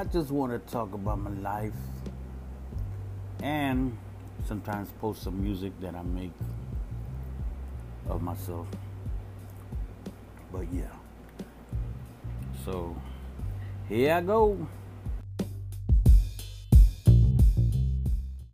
I just want to talk about my life and sometimes post some music that I make of myself. But yeah. So here I go.